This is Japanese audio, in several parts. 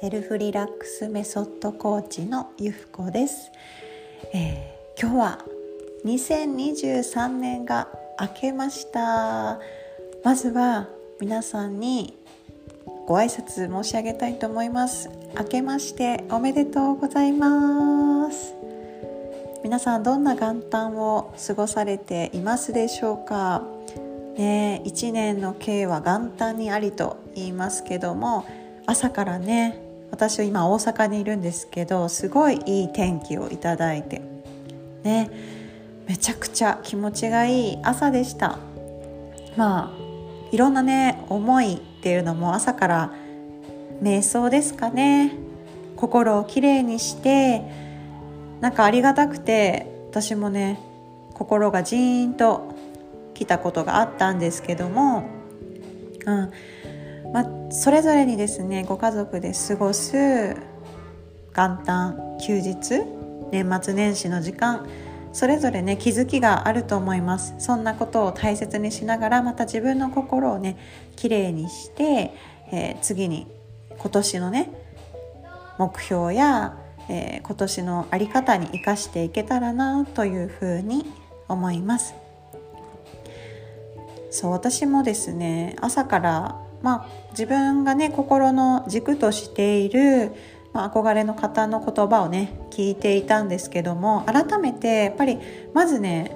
セルフリラックスメソッドコーチのゆふこです、えー、今日は2023年が明けました。まずは皆さんにご挨拶申し上げたいと思います。明けましておめでとうございます。皆さんどんな元旦を過ごされていますでしょうか。ね1年の計は元旦にありと言いますけども朝からね私は今大阪にいるんですけどすごいいい天気をいただいてねめちゃくちゃ気持ちがいい朝でした。まあいろんなね思いっていうのも朝から瞑想ですかね。心をきれいにしてなんかありがたくて私もね心がジーンと来たことがあったんですけども、うん。まあ、それぞれにですねご家族で過ごす元旦休日年末年始の時間それぞれね気づきがあると思います。そんなことを大切にしながらまた自分の心をねきれいにして、えー、次に今年のね目標や、えー、今年の在り方に生かしていけたらなというふうに思います。そう私もですね朝からまあ自分がね心の軸としているまあ、憧れの方の言葉をね聞いていたんですけども改めてやっぱりまずね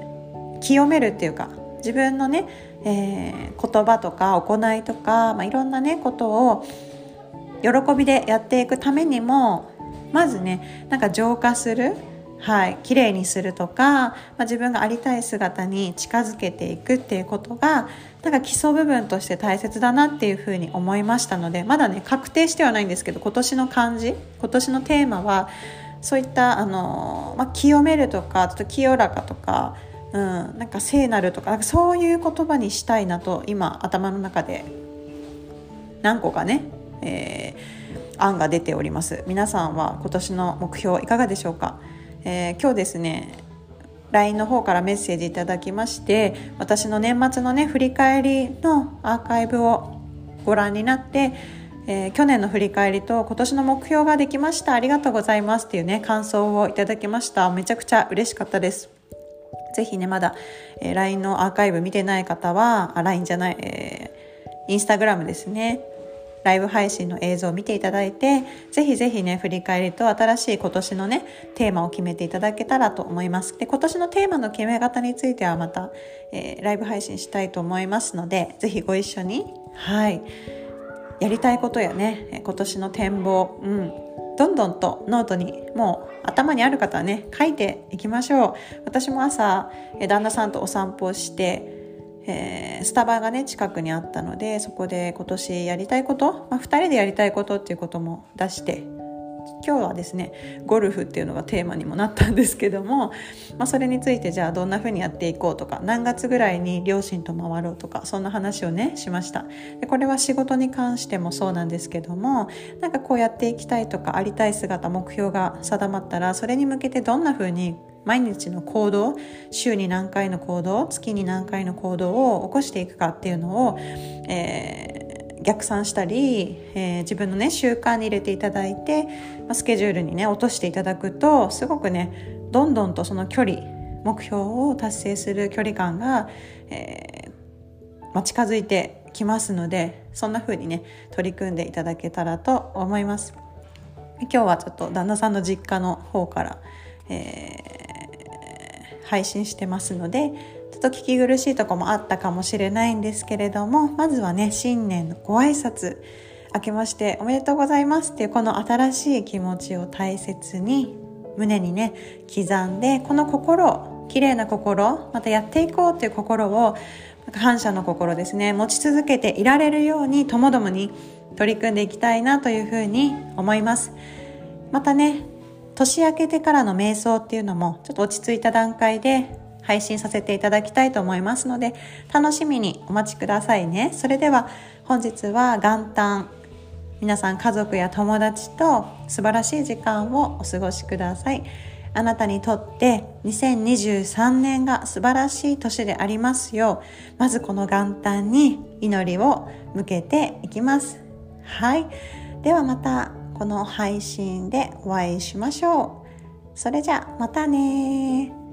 清めるっていうか自分のね、えー、言葉とか行いとか、まあ、いろんなねことを喜びでやっていくためにもまずねなんか浄化するはい、綺麗にするとか、まあ、自分がありたい姿に近づけていくっていうことがなんか基礎部分として大切だなっていうふうに思いましたのでまだね確定してはないんですけど今年の漢字今年のテーマはそういったあの、まあ、清めるとかちょっと清らかとか、うん、なんか聖なるとかなんかそういう言葉にしたいなと今頭の中で何個かね、えー、案が出ております。皆さんは今年の目標いかがでしょうか？えー、今日ですね LINE の方からメッセージいただきまして私の年末のね振り返りのアーカイブをご覧になって、えー、去年の振り返りと今年の目標ができましたありがとうございますっていうね感想をいただきました。めちゃくちゃ嬉しかったです。ぜひねまだ、えー、LINE のアーカイブ見てない方は LINE じゃない、えー、インスタグラムですね。ライブ配信の映像を見ていただいて、ぜひぜひね、振り返りと新しい今年のね、テーマを決めていただけたらと思います。で、今年のテーマの決め方についてはまた、えー、ライブ配信したいと思いますので、ぜひご一緒に、はい、やりたいことやね、今年の展望、うん、どんどんとノートにもう頭にある方はね書いていきましょう私も朝旦那さんとお散歩してえー、スタバがね近くにあったのでそこで今年やりたいこと、まあ、2人でやりたいことっていうことも出して今日はですねゴルフっていうのがテーマにもなったんですけども、まあ、それについてじゃあどんな風にやっていこうとか何月ぐらいに両親と回ろうとかそんな話をねしました。でこれは仕事に関してもそうなんですけどもなんかこうやっていきたいとかありたい姿目標が定まったらそれに向けてどんな風に毎日の行動週に何回の行動月に何回の行動を起こしていくかっていうのを、えー、逆算したり、えー、自分のね習慣に入れていただいて、まあ、スケジュールにね落としていただくとすごくねどんどんとその距離目標を達成する距離感が、えーまあ、近づいてきますのでそんな風にね取り組んでいただけたらと思います。今日はちょっと旦那さんの実家の方から、え配信してますのでちょっと聞き苦しいとこもあったかもしれないんですけれどもまずはね新年のご挨拶明けましておめでとうございますっていうこの新しい気持ちを大切に胸にね刻んでこの心綺麗な心またやっていこうという心を感謝の心ですね持ち続けていられるようにともどもに取り組んでいきたいなというふうに思います。またね年明けてからの瞑想っていうのもちょっと落ち着いた段階で配信させていただきたいと思いますので楽しみにお待ちくださいね。それでは本日は元旦皆さん家族や友達と素晴らしい時間をお過ごしください。あなたにとって2023年が素晴らしい年でありますようまずこの元旦に祈りを向けていきます。はい。ではまた。この配信でお会いしましょう。それじゃあまたね